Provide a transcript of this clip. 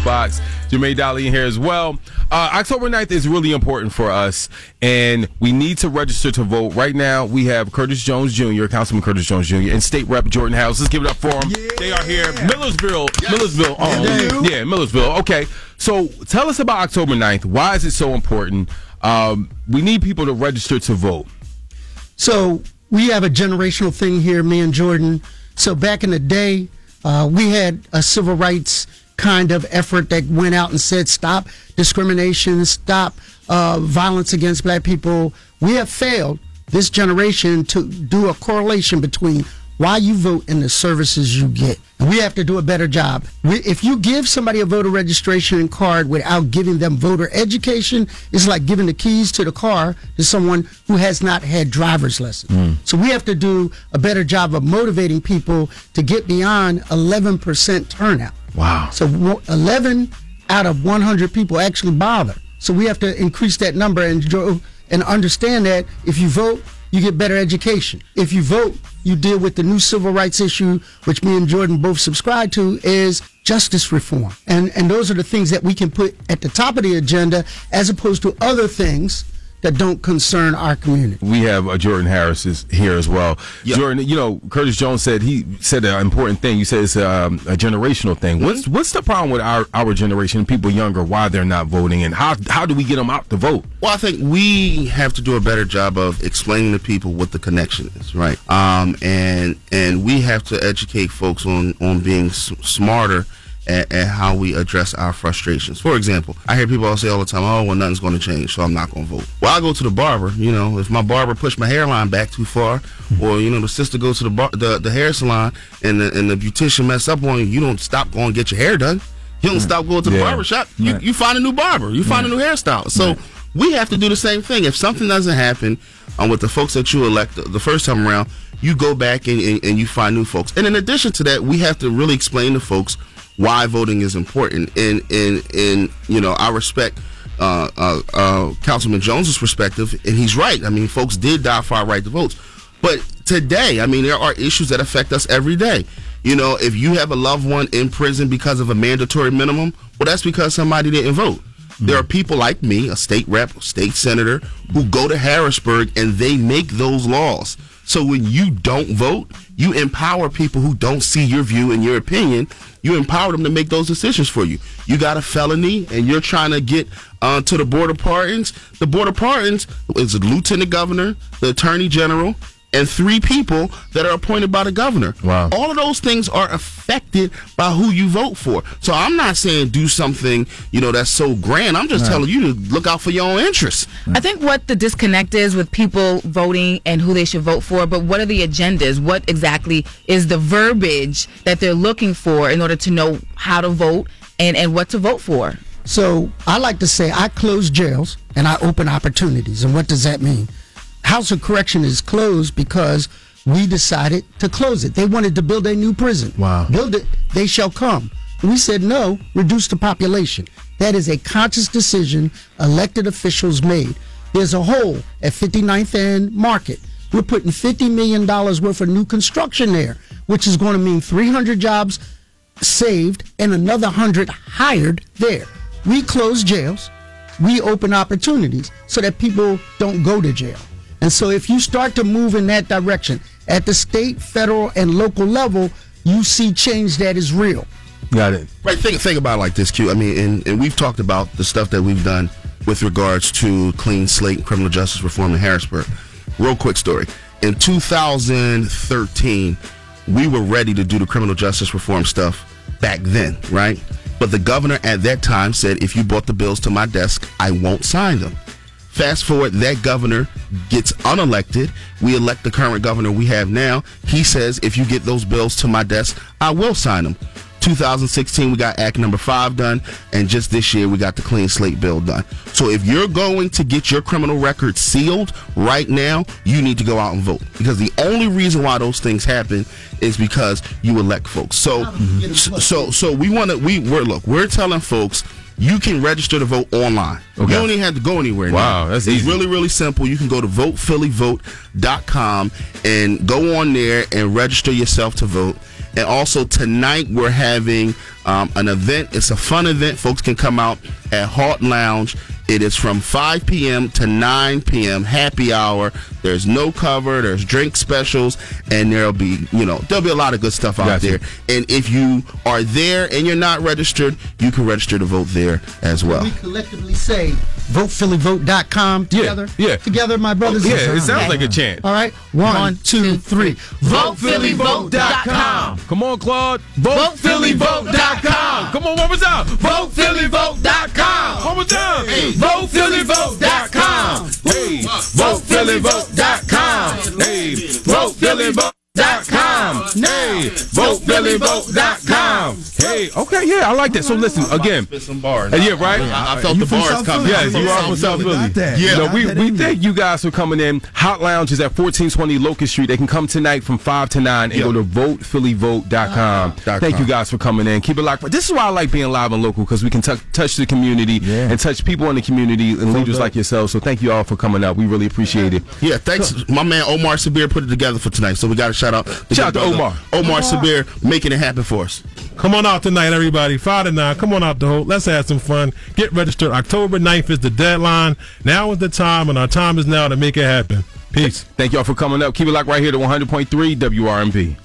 Fox. Jermaine Dolly in here as well. Uh, October 9th is really important for us, and we need to register to vote. Right now, we have Curtis Jones Jr., Councilman Curtis Jones Jr., and State Rep Jordan Harris. Let's give it up for them. Yeah. They are here. Millersville. Yes. Millersville. Oh, yeah, Millersville. Okay. So tell us about October 9th. Why is it so important? Um, we need people to register to vote. So we have a generational thing here, me and Jordan. So back in the day, uh, we had a civil rights kind of effort that went out and said, stop discrimination, stop uh, violence against black people. We have failed this generation to do a correlation between why you vote and the services you get. We have to do a better job. If you give somebody a voter registration card without giving them voter education, it's like giving the keys to the car to someone who has not had driver's lessons. Mm. So we have to do a better job of motivating people to get beyond 11% turnout. Wow. So 11 out of 100 people actually bother. So we have to increase that number and and understand that if you vote, you get better education. If you vote, you deal with the new civil rights issue, which me and Jordan both subscribe to, is justice reform. And and those are the things that we can put at the top of the agenda as opposed to other things that don't concern our community. We have uh, Jordan Harris is here as well. Yep. Jordan, you know, Curtis Jones said he said an important thing. You said it's um, a generational thing. Mm-hmm. What's what's the problem with our, our generation, people younger, why they're not voting, and how how do we get them out to vote? Well, I think we have to do a better job of explaining to people what the connection is, right? Um, and and we have to educate folks on on being s- smarter and, and, how we address our frustrations. For example, I hear people all say all the time, "Oh, well, nothing's going to change, so I'm not going to vote." Well, I go to the barber. You know, if my barber pushed my hairline back too far, or you know, the sister goes to the bar, the, the hair salon, and the, and the beautician mess up on you, you don't stop going to get your hair done. You don't right. stop going to the yeah. barber shop. You, right. you find a new barber. You find right. a new hairstyle. So we have to do the same thing. If something doesn't happen um, with the folks that you elect the, the first time around, you go back and, and, and you find new folks. And in addition to that, we have to really explain to folks why voting is important. And and and you know, I respect uh, uh, uh, Councilman Jones's perspective, and he's right. I mean, folks did die for our right to vote, but today, I mean, there are issues that affect us every day. You know, if you have a loved one in prison because of a mandatory minimum, well, that's because somebody didn't vote. There are people like me, a state rep, state senator, who go to Harrisburg and they make those laws. So when you don't vote, you empower people who don't see your view and your opinion you empower them to make those decisions for you. You got a felony and you're trying to get uh, to the board of pardons. The board of pardons is the lieutenant governor, the attorney general, and three people that are appointed by the governor. Wow. All of those things are affected by who you vote for. So I'm not saying do something, you know, that's so grand. I'm just right. telling you to look out for your own interests. I think what the disconnect is with people voting and who they should vote for, but what are the agendas? What exactly is the verbiage that they're looking for in order to know how to vote and, and what to vote for? So I like to say I close jails and I open opportunities. And what does that mean? House of Correction is closed because we decided to close it. They wanted to build a new prison. Wow. Build it, they shall come. We said no, reduce the population. That is a conscious decision elected officials made. There's a hole at 59th and Market. We're putting $50 million worth of new construction there, which is going to mean 300 jobs saved and another 100 hired there. We close jails. We open opportunities so that people don't go to jail. And so if you start to move in that direction at the state, federal, and local level, you see change that is real. Got it. Right. Think, think about it like this, Q. I mean, and, and we've talked about the stuff that we've done with regards to clean slate and criminal justice reform in Harrisburg. Real quick story. In 2013, we were ready to do the criminal justice reform stuff back then, right? But the governor at that time said, if you brought the bills to my desk, I won't sign them. Fast forward, that governor gets unelected. We elect the current governor we have now. He says, if you get those bills to my desk, I will sign them. 2016, we got Act number five done, and just this year, we got the clean slate bill done. So if you're going to get your criminal record sealed right now, you need to go out and vote because the only reason why those things happen is because you elect folks. So, so, so we want to. We we're look. We're telling folks you can register to vote online. Okay. You don't even have to go anywhere. Wow, now. that's it's easy. really, really simple. You can go to votephillyvote.com and go on there and register yourself to vote. And also tonight we're having um, an event. It's a fun event. Folks can come out at Halt Lounge. It is from 5 p.m. to 9 p.m. Happy hour. There's no cover. There's drink specials, and there'll be you know there'll be a lot of good stuff out Gotcha. there. And if you are there and you're not registered, you can register to vote there as well. We collectively say votephillyvote.com together. yeah. Together, my brothers and Yeah, it sounds like a chant. All right. One, One, two, two, three. VotePhillyVote.com. Come on, Claude. VotePhillyVote.com. Come on, one more time. VotePhillyVote.com. One more time. VotePhillyVote.com. Hey, VotePhillyVote.com. Hey, VotePhillyVote.com. Hey, VotePhillyVote.com. Hey, okay, yeah, I like that. So listen, again. Spit some bars. Uh, yeah, right? I, I felt You the bars South coming. Philly? Yes, you are from South Philly. Got. Yeah. No, we, we thank you guys for coming in. Hot Lounge is at 1420 Locust Street. They can come tonight from 5 to 9 and Yeah. go to votephillyvote.com. Dot Thank you guys for coming in. Keep it locked. This is why I like being live and local because we can tou- touch the community Yeah. and touch people in the community and leaders dope. like yourselves. So thank you all for coming up. We really appreciate it. Yeah, thanks. My man Omar Sabir put it together for tonight, so we got to shout out. Shout out to brother, Omar. Omar Sabir making it happen for us. Come on out tonight, everybody. Five to nine. Come on out the Hope. Let's have some fun. Get registered. October 9th is the deadline. Now is the time, and our time is now to make it happen. Peace. Thank y'all for coming up. Keep it locked right here to 100.3 WRNB.